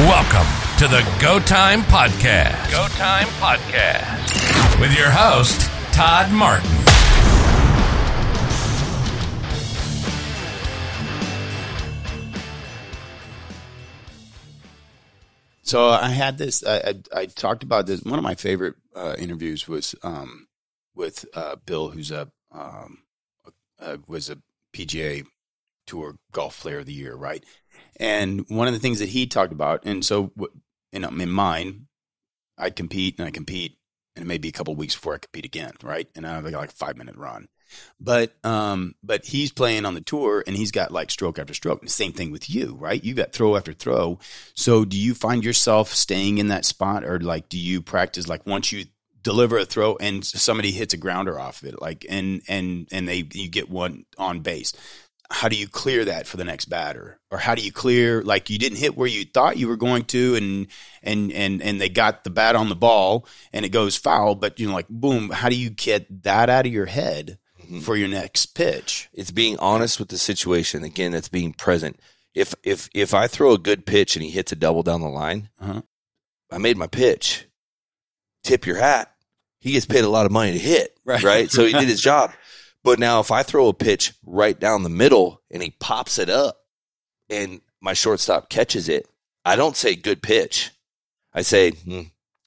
Welcome to the Go Time Podcast. Go Time Podcast. With your host, Todd Martin. So I had this. I, I, I talked about this. One of my favorite uh, interviews was um, with uh, Bill, who's a um, uh, was a PGA Tour Golf Player of the Year, right? And one of the things that he talked about, and so you know, in mine, I compete and I compete, and it may be a couple weeks before I compete again, right? And I have like a five minute run, but um, but he's playing on the tour and he's got like stroke after stroke. The same thing with you, right? You got throw after throw. So do you find yourself staying in that spot, or like do you practice like once you deliver a throw and somebody hits a grounder off of it, like and and and they you get one on base? How do you clear that for the next batter, or how do you clear like you didn't hit where you thought you were going to, and and and and they got the bat on the ball and it goes foul, but you know like boom, how do you get that out of your head? for your next pitch. It's being honest with the situation. Again, that's being present. If if if I throw a good pitch and he hits a double down the line, Uh-huh. I made my pitch. Tip your hat. He gets paid a lot of money to hit, Right. right? So he did his job. But now if I throw a pitch right down the middle and he pops it up and my shortstop catches it, I don't say good pitch. I say, hmm,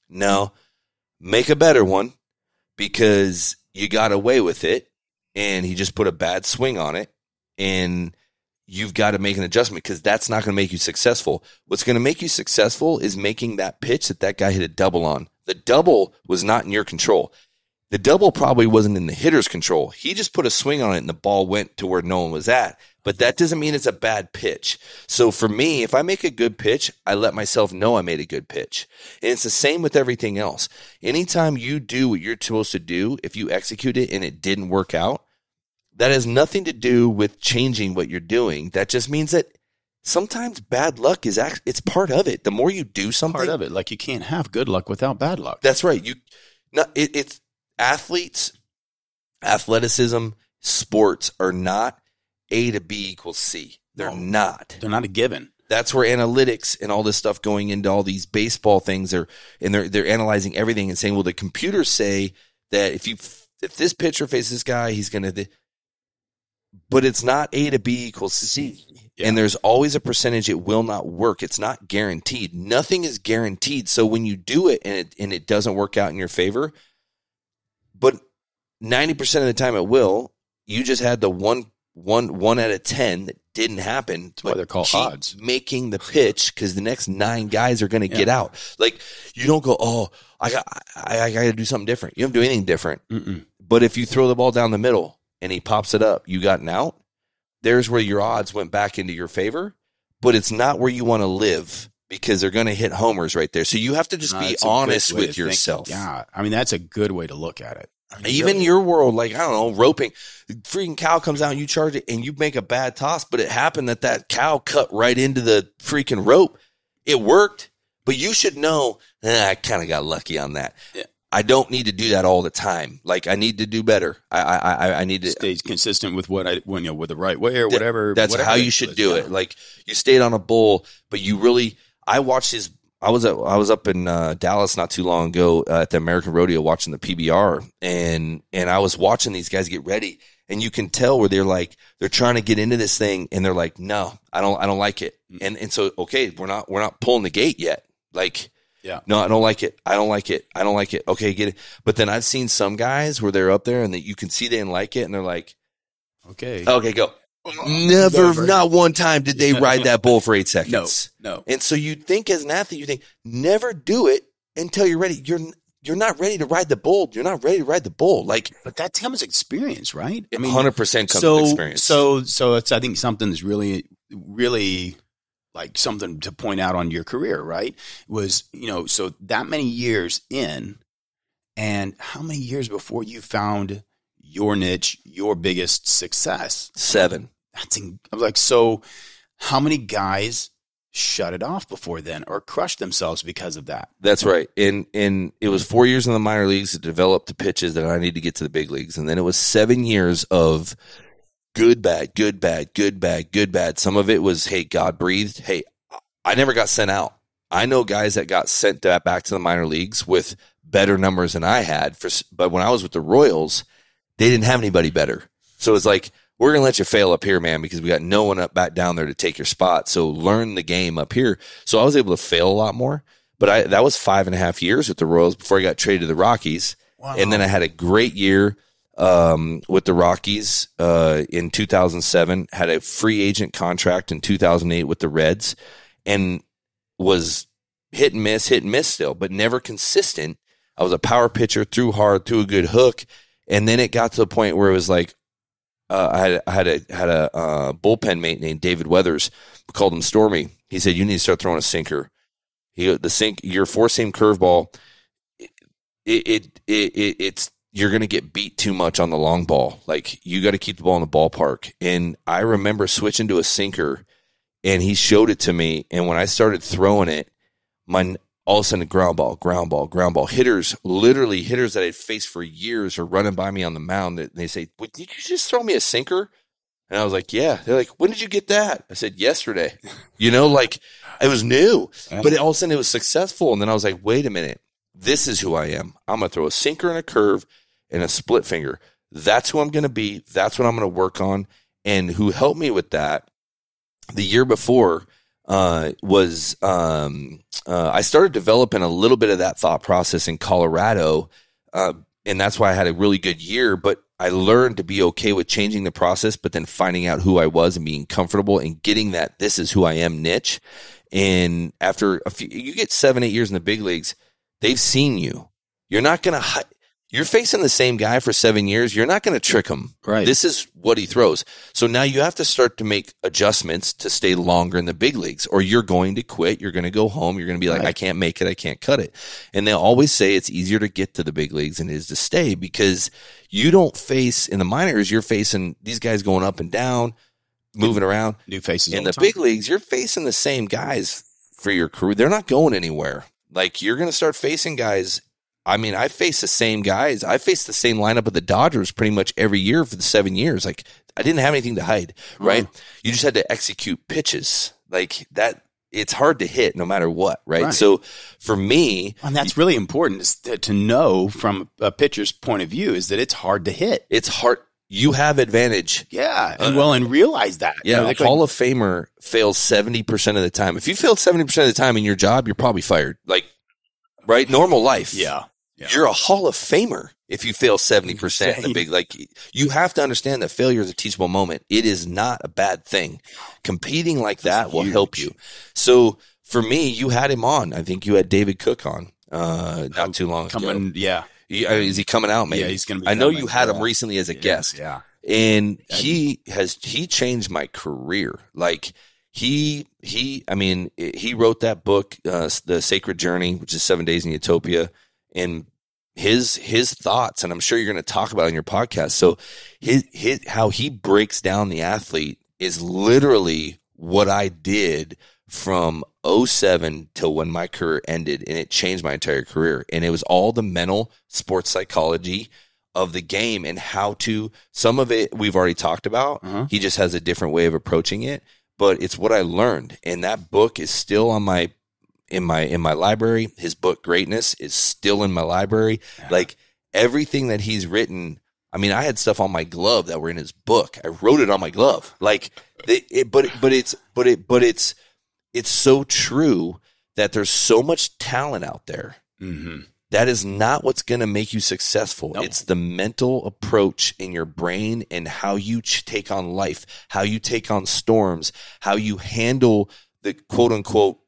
no, make a better one because you got away with it and he just put a bad swing on it and you've got to make an adjustment because that's not going to make you successful. What's going to make you successful is making that pitch that that guy hit a double on. The double was not in your control. The double probably wasn't in the hitter's control. He just put a swing on it and the ball went to where no one was at. But that doesn't mean it's a bad pitch. So for me, if I make a good pitch, I let myself know I made a good pitch. And it's the same with everything else. Anytime you do what you're supposed to do, if you execute it and it didn't work out, that has nothing to do with changing what you're doing. That just means that sometimes bad luck is act- it's part of it. The more you do something, Part of it, like you can't have good luck without bad luck. that's right. You, not, it, it's athletes, athleticism, sports are not A to B equals C. They're No. not. They're not a given. That's where analytics and all this stuff going into all these baseball things are, and they're they're analyzing everything and saying, well, the computers say that if you if this pitcher faces this guy, he's gonna. th- But it's not A to B equals C. Yeah. And there's always a percentage it will not work. It's not guaranteed. Nothing is guaranteed. So when you do it and it and it doesn't work out in your favor, but 90% of the time it will, you just had the one one one out of 10 that didn't happen. That's why they're called odds. Making the pitch because the next nine guys are going to get out. Like you don't go, oh, I got I, I got to do something different. You don't do anything different. Mm-mm. But if you throw the ball down the middle and he pops it up, you got an out. There's where your odds went back into your favor, but it's not where you want to live because they're going to hit homers right there. So you have to just No, be that's a good honest with yourself. Yeah, I mean that's a good way to look at it. I mean, Even really. your world, like I don't know, roping, freaking cow comes out and you charge it and you make a bad toss, but it happened that that cow cut right into the freaking rope. It worked, but you should know. Eh, I kind of got lucky on that. Yeah. I don't need to do that all the time. Like I need to do better. I I I, I need to. stay consistent with what I when you know with the right way or whatever. That's whatever how you should do it. Like you stayed on a bull, but you really. I watched his. I was at, I was up in uh, Dallas not too long ago uh, at the American Rodeo watching the PBR, and and I was watching these guys get ready, and you can tell where they're like they're trying to get into this thing, and they're like, no, I don't, I don't like it, Mm. and and so okay, we're not we're not pulling the gate yet, like. Yeah. No, I don't like it. I don't like it. I don't like it. Okay, get it. But then I've seen some guys where they're up there and that you can see they didn't like it and they're like, Okay. okay, go. Mm-hmm. Never, Never. not one time did they ride that bull for eight seconds. no. no. And so you think as an athlete, you think never do it until you're ready. You're you're not ready to ride the bull. You're not ready to ride the bull. Like But that comes experience, right? I hundred percent comes so experience. so so it's I think something that's really really like something to point out on your career, right? Was you know so that many years in, and how many years before you found your niche, your biggest success? seven. That's in, I was like, so how many guys shut it off before then or crushed themselves because of that? That's right. And and it was four years in the minor leagues to develop the pitches that I need to get to the big leagues, and then it was seven years of good, bad, good, bad, good, bad, good, bad. Some of it was, hey, God breathed. Hey, I never got sent out. I know guys that got sent back to the minor leagues with better numbers than I had. For but when I was with the Royals, they didn't have anybody better. So it's like we're gonna let you fail up here, man, because we got no one up back down there to take your spot. So learn the game up here. So I was able to fail a lot more. But I that was five and a half years with the Royals before I got traded to the Rockies, Wow. and then I had a great year um, with the Rockies uh, in 2007. Had a free agent contract in 2008 with the Reds, and was hit and miss, hit and miss still, but never consistent. I was a power pitcher, threw hard, threw a good hook, and then it got to the point where it was like uh, I had I had a had a uh, bullpen mate named David Weathers. We called him Stormy. He said you need to start throwing a sinker. He the sink your four seam curveball. It it, it it it's you're going to get beat too much on the long ball. Like you got to keep the ball in the ballpark. And I remember switching to a sinker, and he showed it to me. And when I started throwing it, my all of a sudden ground ball, ground ball, ground ball. Hitters, literally hitters that I'd faced for years are running by me on the mound. And they say, "Wait, "Did you just throw me a sinker?" And I was like, "Yeah." They're like, "When did you get that?" I said, "Yesterday." You know, like it was new, but all of a sudden it was successful. And then I was like, "Wait a minute, this is who I am. I'm gonna throw a sinker and a curve and a split finger. That's who I'm gonna be. That's what I'm gonna work on." And who helped me with that the year before uh, was um, uh, I started developing a little bit of that thought process in Colorado, uh, and that's why I had a really good year. But I learned to be okay with changing the process, but then finding out who I was and being comfortable and getting that this is who I am niche. And after a few, you get seven, eight years in the big leagues, they've seen you. You're not gonna. You're facing the same guy for seven years. You're not going to trick him. Right. This is what he throws. So now you have to start to make adjustments to stay longer in the big leagues, or you're going to quit. You're going to go home. You're going to be like, Right. I can't make it. I can't cut it. And they always say it's easier to get to the big leagues than it is to stay because you don't face in the minors. You're facing these guys going up and down, moving around. New faces In all the big leagues, you're facing the same guys for your career. They're not going anywhere. Like you're going to start facing guys. I mean, I face the same guys. I faced the same lineup of the Dodgers pretty much every year for the seven years. Like I didn't have anything to hide, hmm. right? You just had to execute pitches like that. It's hard to hit no matter what, right? Right. So for me, And that's really important is to, to know from a pitcher's point of view is that it's hard to hit. it's hard. You have advantage. Yeah. And uh, well, and realize that. You Yeah, know, a they Hall of Famer fails seventy percent of the time. If you fail seventy percent of the time in your job, you're probably fired. Like, right? Normal life. yeah. Yeah. You're a Hall of Famer if you fail seventy percent in the big. Like, you have to understand that failure is a teachable moment. It is not a bad thing. Competing like that will help you. So for me, you had him on. I think you had David Cook on uh, not too long ago. Coming, yeah. He- uh, is he coming out? Maybe Yeah, he's gonna be I know you had him yeah. recently as a guest Yeah. and he has he changed my career like he he i mean he wrote that book uh, the sacred journey which is seven days in utopia and his his thoughts and i'm sure you're going to talk about it in your podcast. So his, his how he breaks down the athlete is literally what i did from 07 till when my career ended and it changed my entire career. And it was all the mental sports psychology of the game and how to some of it we've already talked about. Uh-huh. he just has a different way of approaching it but it's what i learned. And that book is still on my in my in my library. His book greatness is still in my library. Like everything that he's written i mean i had stuff on my glove that were in his book. I wrote it on my glove. Like it, it, but but it's but it but it's it's so true that there's so much talent out there hmm that is not what's going to make you successful. No. It's the mental approach in your brain and how you ch- take on life, how you take on storms, how you handle the quote unquote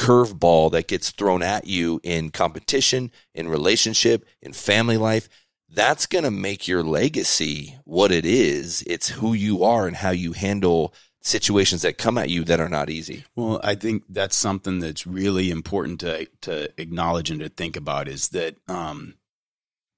curveball that gets thrown at you in competition, in relationship, in family life. That's going to make your legacy what it is. It's who you are and how you handle situations that come at you that are not easy. Well, I think that's something that's really important to to acknowledge and to think about is that um,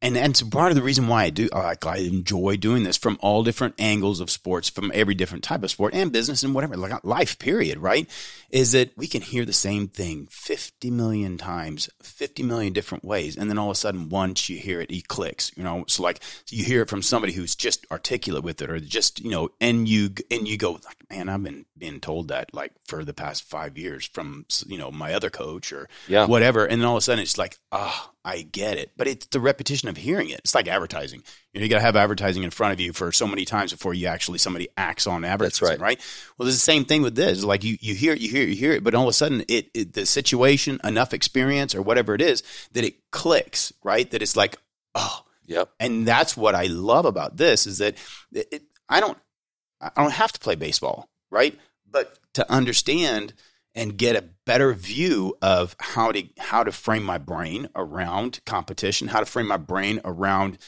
and and so part of the reason why I do like I enjoy doing this from all different angles of sports, from every different type of sport and business and whatever, like life period, right? Is that we can hear the same thing 50 million times, 50 million different ways. And then all of a sudden, once you hear it, it clicks, you know? So like you hear it from somebody who's just articulate with it or just, you know, and you, and you go like, man, I've been being told that like for the past five years from, you know, my other coach or Yeah. whatever. And then all of a sudden it's like, ah, I get it. But it's the repetition of hearing it. It's like advertising. You know, you got to have advertising in front of you for so many times before you actually somebody acts on advertising, right. right? Well, it's the same thing with this. Like you, you hear it, you hear it, you hear it, but all of a sudden it, it the situation, enough experience or whatever it is that it clicks, right? That it's like, oh, Yep. and that's what I love about this is that it, I don't I don't have to play baseball, right? But to understand and get a better view of how to how to frame my brain around competition, how to frame my brain around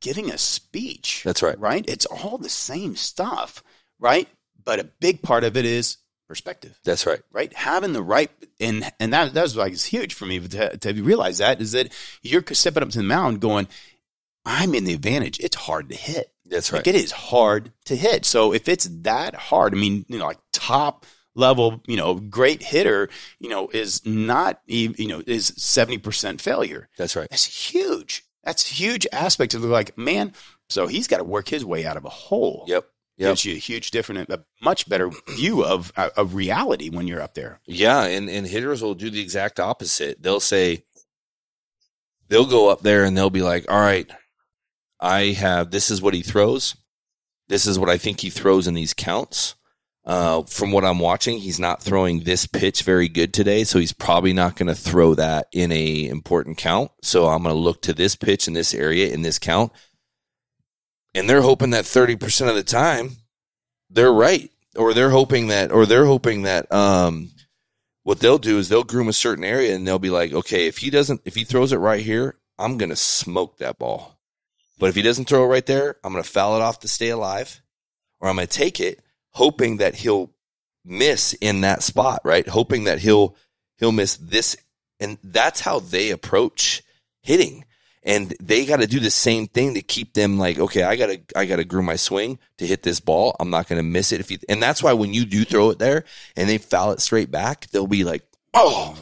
giving a speech. That's right. Right? It's all the same stuff, right? But a big part of it is perspective That's right. right? Having the right and and that that's like it's huge for me to, to realize that is that you're stepping up to the mound going, I'm in the advantage. It's hard to hit. That's right. Like it is hard to hit. So if it's that hard, I mean, you know, like top level, you know, great hitter, you know, is not even, you know, is 70% failure. That's right. That's huge. That's a huge aspect of the, like, man, so he's got to work his way out of a hole. Yep. Yep. Gives you a huge different, a much better view of, uh, of reality when you're up there. Yeah, and and hitters will do the exact opposite. They'll say they'll go up there and they'll be like, "All right, I have this is what he throws. This is what I think he throws in these counts. Uh, from what I'm watching, he's not throwing this pitch very good today, so he's probably not going to throw that in a important count. So I'm going to look to this pitch in this area in this count, and they're hoping that 30 percent of the time they're right, or they're hoping that, or they're hoping that um, what they'll do is they'll groom a certain area and they'll be like, okay, if he doesn't, if he throws it right here, I'm going to smoke that ball. But if he doesn't throw it right there, I'm going to foul it off to stay alive or I'm going to take it hoping that he'll miss in that spot, right? Hoping that he'll, he'll miss this. And that's how they approach hitting. And they got to do the same thing to keep them like, okay, I got to, I got to groom my swing to hit this ball. I'm not going to miss it. If you, and that's why when you do throw it there and they foul it straight back, they'll be like, oh,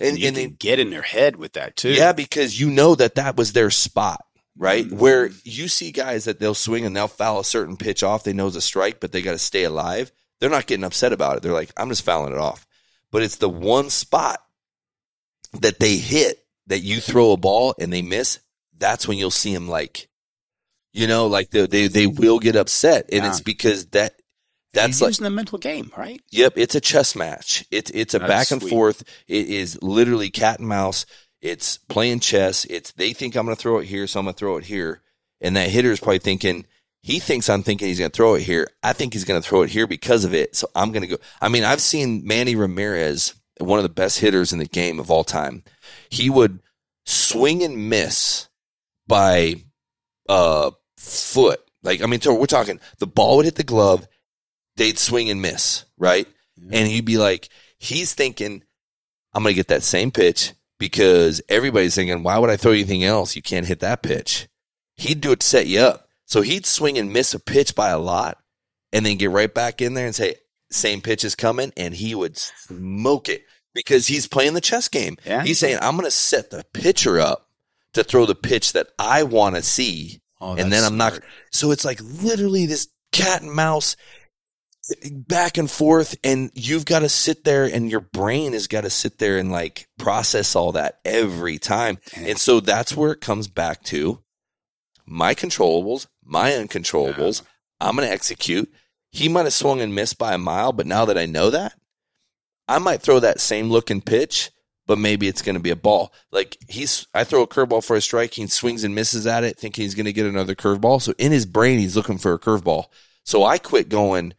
and, you and can they, get in their head with that too. yeah, because you know that that was their spot, right? Mhm. Where you see guys that they'll swing and they'll foul a certain pitch off. They know it's a strike, but they got to stay alive. They're not getting upset about it. They're like, I'm just fouling it off. But it's the one spot that they hit that you throw a ball and they miss. That's when you'll see them like, you know, like they they, they will get upset, and Yeah. it's because that that's He's like using the mental game, right? Yep, it's a chess match. It's it's a That's back and sweet. forth. It is literally cat and mouse. It's playing chess. It's they think I'm going to throw it here, so I'm going to throw it here, and that hitter is probably thinking he thinks I'm thinking he's going to throw it here. I think he's going to throw it here because of it. So I'm going to go. I mean, I've seen Manny Ramirez, one of the best hitters in the game of all time. He would swing and miss by uh foot. Like I mean, so we're talking the ball would hit the glove, they'd swing and miss, right? And you'd be like, he's thinking, I'm gonna get that same pitch because everybody's thinking, why would I throw anything else? You can't hit that pitch. He'd do it to set you up. So he'd swing and miss a pitch by a lot and then get right back in there and say, same pitch is coming, and he would smoke it because he's playing the chess game. Yeah. He's saying, I'm gonna set the pitcher up to throw the pitch that I want to see Oh, and then I'm not. smart. So it's like literally this cat and mouse back and forth, and you've got to sit there, and your brain has got to sit there and like process all that every time. And so that's where it comes back to my controllables, my uncontrollables. I'm going to execute. He might have swung and missed by a mile, but now that I know that, I might throw that same looking pitch, but maybe it's going to be a ball. Like he's, I throw a curveball for a strike. He swings and misses at it, thinking he's going to get another curveball. So in his brain, he's looking for a curveball. So I quit going,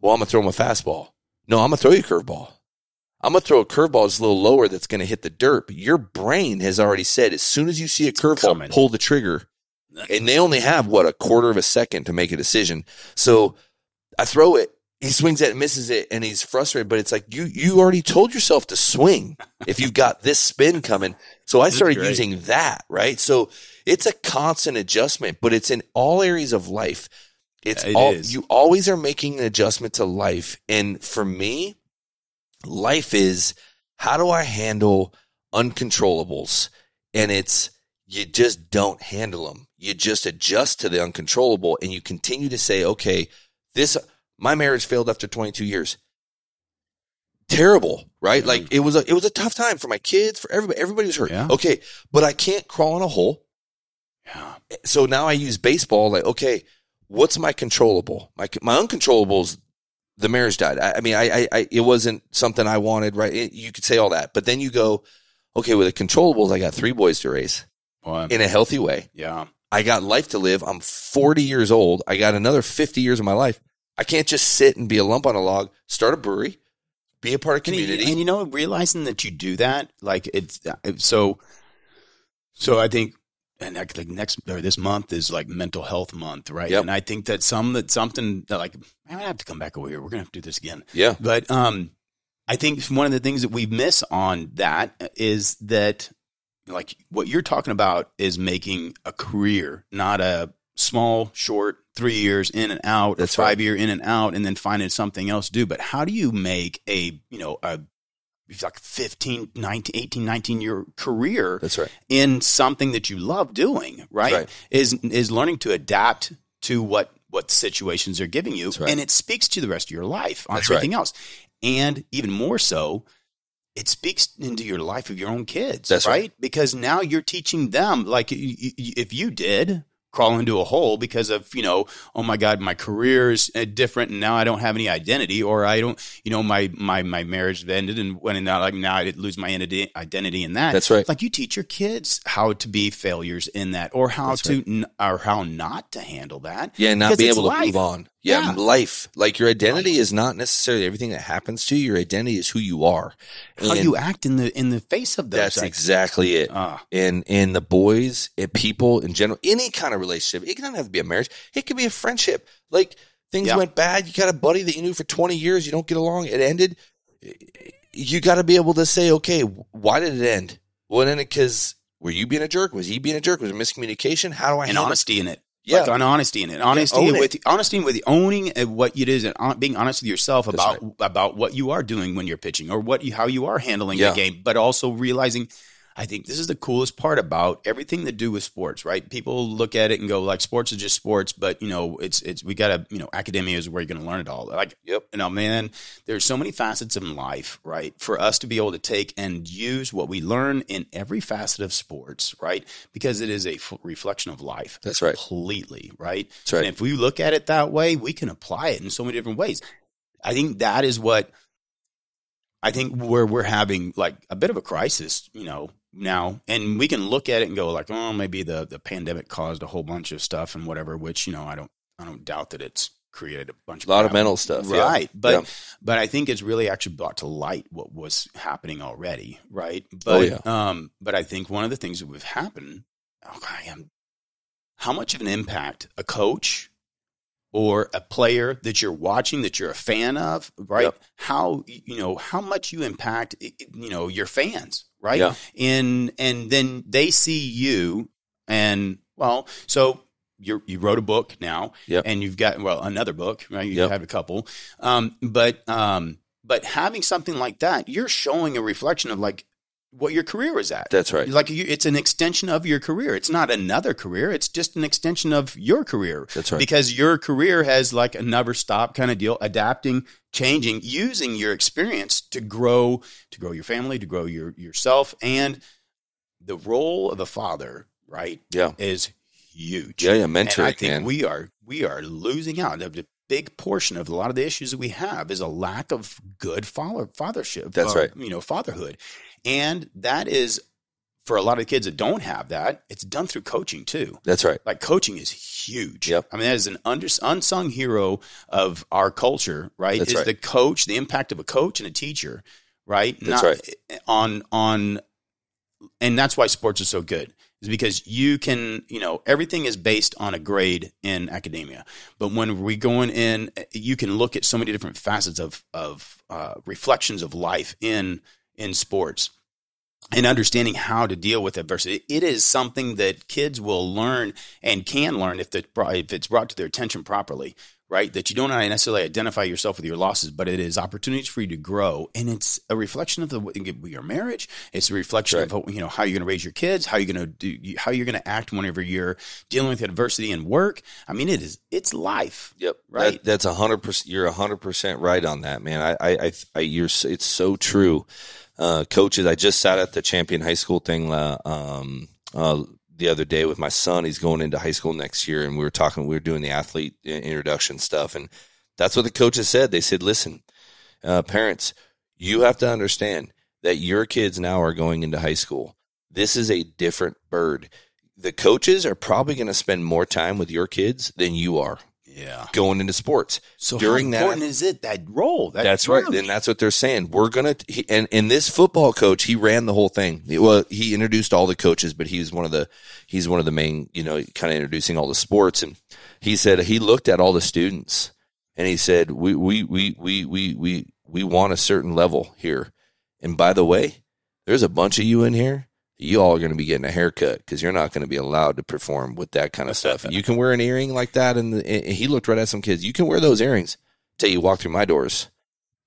well, I'm going to throw him a fastball. No, I'm going to throw you a curveball. I'm going to throw a curveball that's a little lower that's going to hit the dirt. But your brain has already said, as soon as you see a curveball, pull the trigger. And they only have, what, a quarter of a second to make a decision. So I throw it he swings at it, misses it, and he's frustrated. But it's like you you already told yourself to swing if you've got this spin coming. So I started using that, right? So it's a constant adjustment, but it's in all areas of life. It's It all is. you always are making an adjustment to life. And for me, life is how do I handle uncontrollables? And it's you just don't handle them. You just adjust to the uncontrollable and you continue to say, okay, this, my marriage failed after 22 years. Terrible, right? Mhm. Like it was a, it was a tough time for my kids, for everybody, everybody was hurt. Yeah. Okay. But I can't crawl in a hole. Yeah. So now I use baseball. Like, okay, what's my controllable? My, my uncontrollables, the marriage died. I, I mean, I, I, I, it wasn't something I wanted, right? It- you could say all that, but then you go, okay, with the controllables, I got three boys to raise Well, in a healthy way. yeah. I got life to live. I'm 40 years old. I got another 50 years of my life. I can't just sit and be a lump on a log, start a brewery, be a part of And you- community. And, you know, realizing that you do that, like it's it's so. So I think, and like next or this month is like mental health month, right? Yep. And I think that some that something that like I'm gonna have to come back over here. We're gonna have to do this again. yeah. But um, I think one of the things that we miss on that is that, like, what you're talking about is making a career, not a small, short, three years in and out, That's or right. five year in and out, and then finding something else to do. But how do you make a, you know, a like 15, 19, 18, 19 year career That's right. in something that you love doing, right? Right. Is is learning to adapt to what what situations are giving you, right. and it speaks to the rest of your life on That's everything else, and even more so, it speaks into your life of your own kids, That's right. Because now you're teaching them, like if you did crawl into a hole because of you know oh my god my career is uh, different and now i don't have any identity or i don't you know my my my marriage ended and when and now like now i lose my identity identity in that That's right. like you teach your kids how to be failures in that or how That's to right. n- or how not to handle that Yeah, and not be able to life. move on. Yeah, Yeah. life. Like your identity is not necessarily everything that happens to you. Your identity is who you are. how And you act in the in the face of those that's exactly it. ah, and and the boys and people in general, any kind of relationship. It doesn't have to be a marriage. It could be a friendship. Like things Yeah. went bad. You got a buddy that you knew for twenty years. You don't get along. It ended. You got to be able to say, okay, why did it end? Well, it ended because were you being a jerk? Was he being a jerk? Was there miscommunication? How do I and honesty in it Yeah. like, on honesty in it honesty it. with honesty with owning uh, what it is and hon- being honest with yourself about about what you are doing when you're pitching or what you how you are handling Yeah. the game but also realizing I think this is the coolest part about everything to do with sports, right? People look at it and go like sports is just sports, but you know, it's it's we got to, you know, academia is where you're going to learn it all. Like Yep. you know, man, there's so many facets in life, right? For us to be able to take and use what we learn in every facet of sports, right? Because it is a f- reflection of life. That's right. Completely, right? That's right. And if we look at it that way, we can apply it in so many different ways. I think that is what I think where we're having like a bit of a crisis, you know, now, and we can look at it and go like, oh, maybe the the pandemic caused a whole bunch of stuff and whatever. Which you know, I don't I don't doubt that it's created a bunch A lot of crap. mental stuff. yeah. right? But Yeah. but I think it's really actually brought to light what was happening already, right? Oh, But yeah. um, but I think one of the things that would happen, okay, um, how much of an impact a coach or a player that you're watching that you're a fan of, right? Yep. How you know how much you impact you know your fans, right? Yeah. And and then they see you, and well, so you you wrote a book now, Yep. and you've got well another book, right? You Yep. have a couple, um, but um, but having something like that, you're showing a reflection of like what your career is at. That's right. Like you, it's an extension of your career. It's not another career. It's just an extension of your career. That's right. Because your career has like a never stop kind of deal, adapting, changing, using your experience to grow, to grow your family, to grow your yourself, and the role of a father, right, Yeah. is huge. Yeah. Yeah. And Mentoring, I think man. we are we are losing out. Big portion of a lot of the issues that we have is a lack of good father fathership. That's uh, right. You know, fatherhood, and that is for a lot of kids that don't have that. It's done through coaching too. That's right. Like coaching is huge. Yep. I mean, that is an under, unsung hero of our culture, right? That's is right. the coach, the impact of a coach and a teacher, right? That's right. On on, and that's why sports are so good. Is because you can, you know, everything is based on a grade in academia. But when we going in, you can look at so many different facets of of uh, reflections of life in in sports and understanding how to deal with adversity. It is something that kids will learn and can learn if, if it's brought to their attention properly, right? That you don't necessarily identify yourself with your losses, but it is opportunities for you to grow. And it's a reflection of the, your marriage. It's a reflection right. of, you know, how you're going to raise your kids, how you're going to do, how you're going to act whenever you're dealing with adversity in work. I mean, it is, it's life. Yep. Right. That, that's a hundred percent. You're a hundred percent right on that, man. I, I, I, I, you're, it's so true uh, coaches. I just sat at the Champion High School thing uh, um, uh, the other day with my son. He's going into high school next year, and we were talking. We were doing the athlete introduction stuff, and that's what the coaches said. They said, "Listen, uh, parents, you have to understand that your kids now are going into high school. This is a different bird." The coaches are probably going to spend more time with your kids than you are yeah. going into sports. So during how important that, is it that role? That that's right. And that's what they're saying. We're gonna he, and and this football coach, he ran the whole thing. Well, he introduced all the coaches, but he's one of the he's one of the main, you know, kind of introducing all the sports. And he said he looked at all the students and he said, we we we we we we we want a certain level here. And by the way, there's a bunch of you in here you all are going to be getting a haircut because you're not going to be allowed to perform with that kind of stuff. you can wear an earring like that, and, he looked right at some kids. You can wear those earrings till you walk through my doors.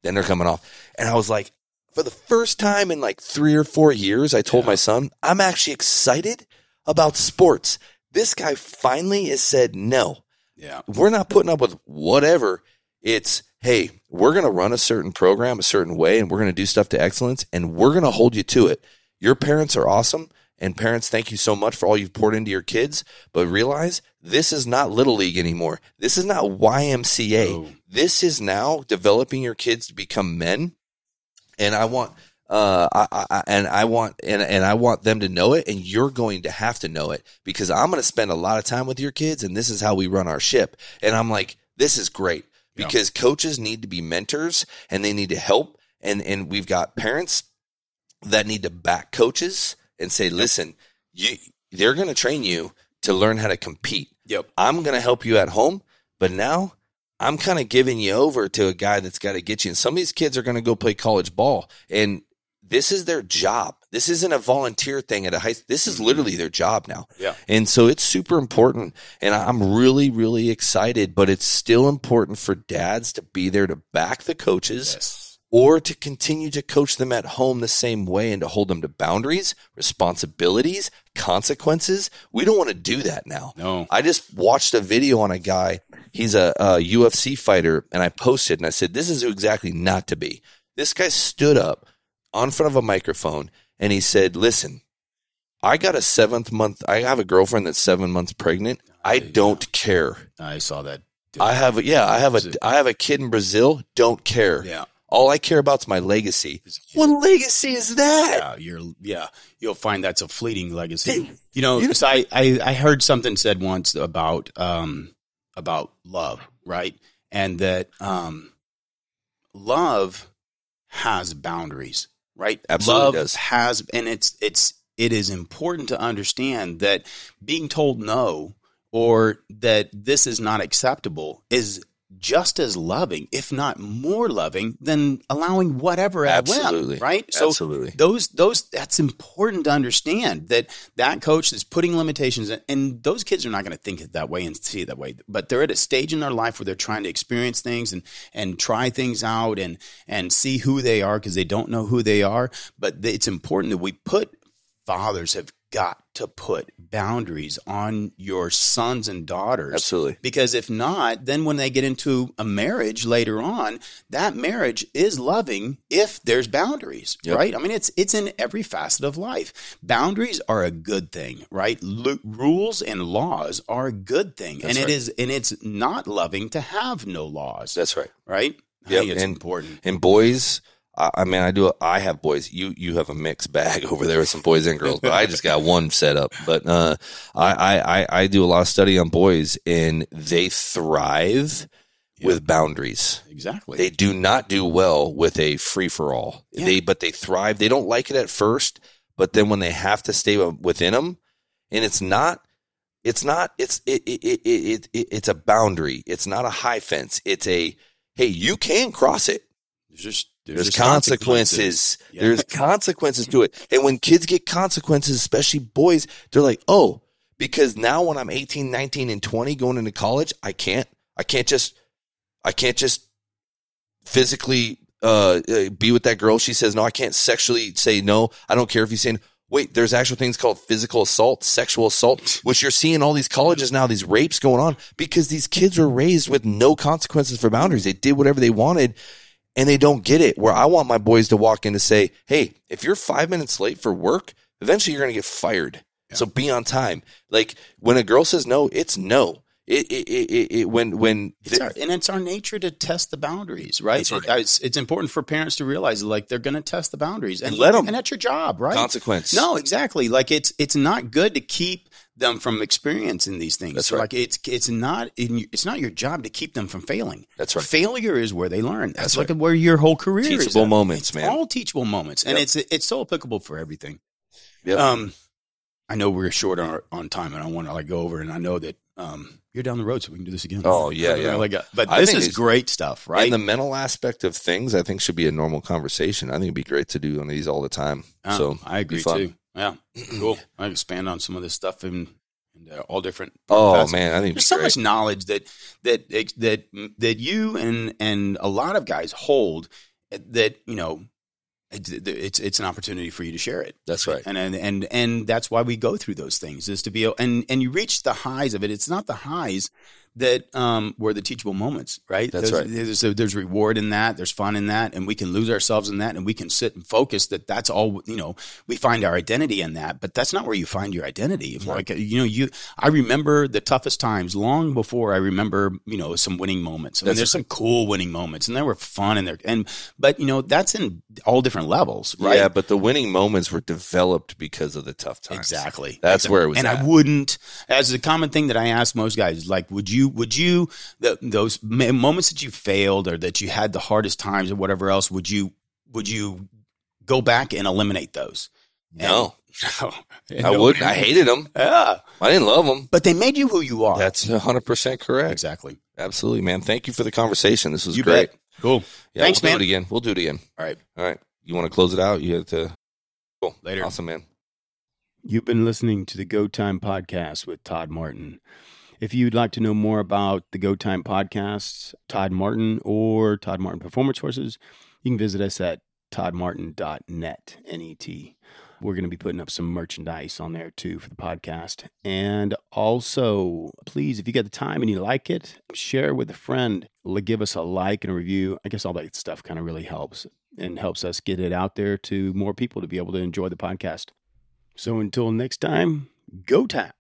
Then they're coming off, and I was like, for the first time in like three or four years, I told yeah. my son, I'm actually excited about sports. This guy finally has said no. Yeah, we're not putting up with whatever. It's hey, we're going to run a certain program a certain way, and we're going to do stuff to excellence, and we're going to hold you to it your parents are awesome. And parents, thank you so much for all you've poured into your kids. But realize this is not Little League anymore. This is not YMCA. This is now developing your kids to become men. And I want, uh, I, I, and I want, and, and I want them to know it. And you're going to have to know it because I'm going to spend a lot of time with your kids. And this is how we run our ship. And I'm like, this is great because yeah. coaches need to be mentors and they need to help. And, and we've got parents that need to back coaches and say, listen, you, they're going to train you to learn how to compete. Yep. I'm going to help you at home, but now I'm kind of giving you over to a guy that's got to get you. And some of these kids are going to go play college ball and this is their job. This isn't a volunteer thing at a high. This is mm-hmm. literally their job now. Yeah. And so it's super important. And I'm really, really excited, but it's still important for dads to be there to back the coaches. Yes or to continue to coach them at home the same way and to hold them to boundaries, responsibilities, consequences. We don't want to do that now. No. I just watched a video on a guy. He's a, a UFC fighter, and I posted and I said, This is exactly not to be. This guy stood up on front of a microphone and he said, Listen, I got a seventh month, I have a girlfriend that's seven months pregnant. I don't care. I saw that. I have, yeah, I have a, I have a kid in Brazil. Don't care. Yeah. All I care about is my legacy. What legacy is that? Yeah, you're yeah. You'll find that's a fleeting legacy. You know, so I, I I heard something said once about um about love, right? And that um love has boundaries, right? Absolutely love does. has and it's it's it is important to understand that being told no or that this is not acceptable is just as loving, if not more loving, than allowing whatever at Absolutely. whim, right? So Absolutely. those those that's important to understand that that coach is putting limitations, in, and those kids are not going to think it that way and see it that way. But they're at a stage in their life where they're trying to experience things and and try things out and and see who they are because they don't know who they are. But it's important that we put fathers have got to put boundaries on your sons and daughters. Absolutely. Because if not, then when they get into a marriage later on, that marriage is loving if there's boundaries, yep. right? I mean, it's it's in every facet of life. Boundaries are a good thing, right? L- rules and laws are a good thing, That's and right. it is and it's not loving to have no laws. That's right. Right? Yeah, it's and, important. And boys I, mean, I do. I have boys. You you have a mixed bag over there with some boys and girls, but I just got one set up. But uh, I, I I do a lot of study on boys, and they thrive yeah. with boundaries. Exactly. They do not do well with a free for all. Yeah. They but they thrive. They don't like it at first, but then when they have to stay within them, and it's not it's not it's it, it, it, it, it it's a boundary it's not a high fence it's a hey you can cross it There's just there's, just consequences, Yeah. there's consequences to it and when kids get consequences especially boys they're like oh because now when i'm 18 19 and 20 going into college i can't i can't just i can't just physically uh, uh, be with that girl. She says, no, I can't sexually say no. I don't care if he's saying, wait, there's actual things called physical assault, sexual assault, which you're seeing all these colleges now, these rapes going on because these kids were raised with no consequences for boundaries. They did whatever they wanted and they don't get it. Where I want my boys to walk in to say, hey, if you're five minutes late for work, eventually you're going to get fired. So be on time. Like when a girl says no, it's no. It, it, it, it, it when, when, It's our, and it's our nature to test the boundaries, right? Right. It- it's, it's important for parents to realize like they're going to test the boundaries and let them. and that's your job, right? consequence. No, exactly. Like it's it's not good to keep them from experiencing these things. That's so right. like it's it's not in, it's not your job to keep them from failing. That's right. Failure is where they learn. That's, That's like where your whole career is. Teachable moments, It's man. All teachable moments, and Yep. it's it's so applicable for everything. Yep. Um, I know we're short on on time, and I want to like go over, and I know that um you're down the road, so we can do this again. Oh, yeah, yeah. Like, uh, but I this is great stuff, right? And the mental aspect of things, I think, should be a normal conversation. I think it'd be great to do one of these all the time. Uh, so I agree too. Yeah, cool. I expand on some of this stuff in, in uh, all different. Oh man, I think there's so great. much knowledge that that that that you and and a lot of guys hold that you know it's it's, it's an opportunity for you to share it. That's right. and and and and that's why we go through those things is to be and and you reach the highs of it. It's not the highs that um were the teachable moments, right? That's there's, right. There's a, there's reward in that. There's fun in that, and we can lose ourselves in that, and we can sit and focus that that's all. You know, we find our identity in that, but that's not where you find your identity. It's Like you know, you I remember the toughest times long before I remember you know some winning moments. I mean, there's some cool winning moments, and they were fun, and they're and but you know that's in all different levels, right? Yeah, but the winning moments were developed because of the tough times. Exactly. That's where it was And at. I wouldn't, as a common thing that I ask most guys, like, would you, would you, the, those moments that you failed or that you had the hardest times or whatever else, would you, would you go back and eliminate those? No, And- I wouldn't. I hated them. Yeah. I didn't love them. But they made you who you are. That's 100% correct. exactly. Absolutely, man. Thank you for the conversation. This was You great. bet. Cool. Yeah, Thanks, we'll man. do it again. We'll do it again. All right. All right. You want to close it out? You have to. Cool. Later. Awesome, man. You've been listening to the Go Time Podcast with Todd Martin. If you'd like to know more about the Go Time Podcasts, Todd Martin, or Todd Martin Performance Horses, you can visit us at toddmartin.net, N-E-T. We're going to be putting up some merchandise on there too for the podcast. And also, please, if you get the time and you like it, share it with a friend. Give us a like and a review. I guess all that stuff kind of really helps and helps us get it out there to more people to be able to enjoy the podcast. So until next time, go time.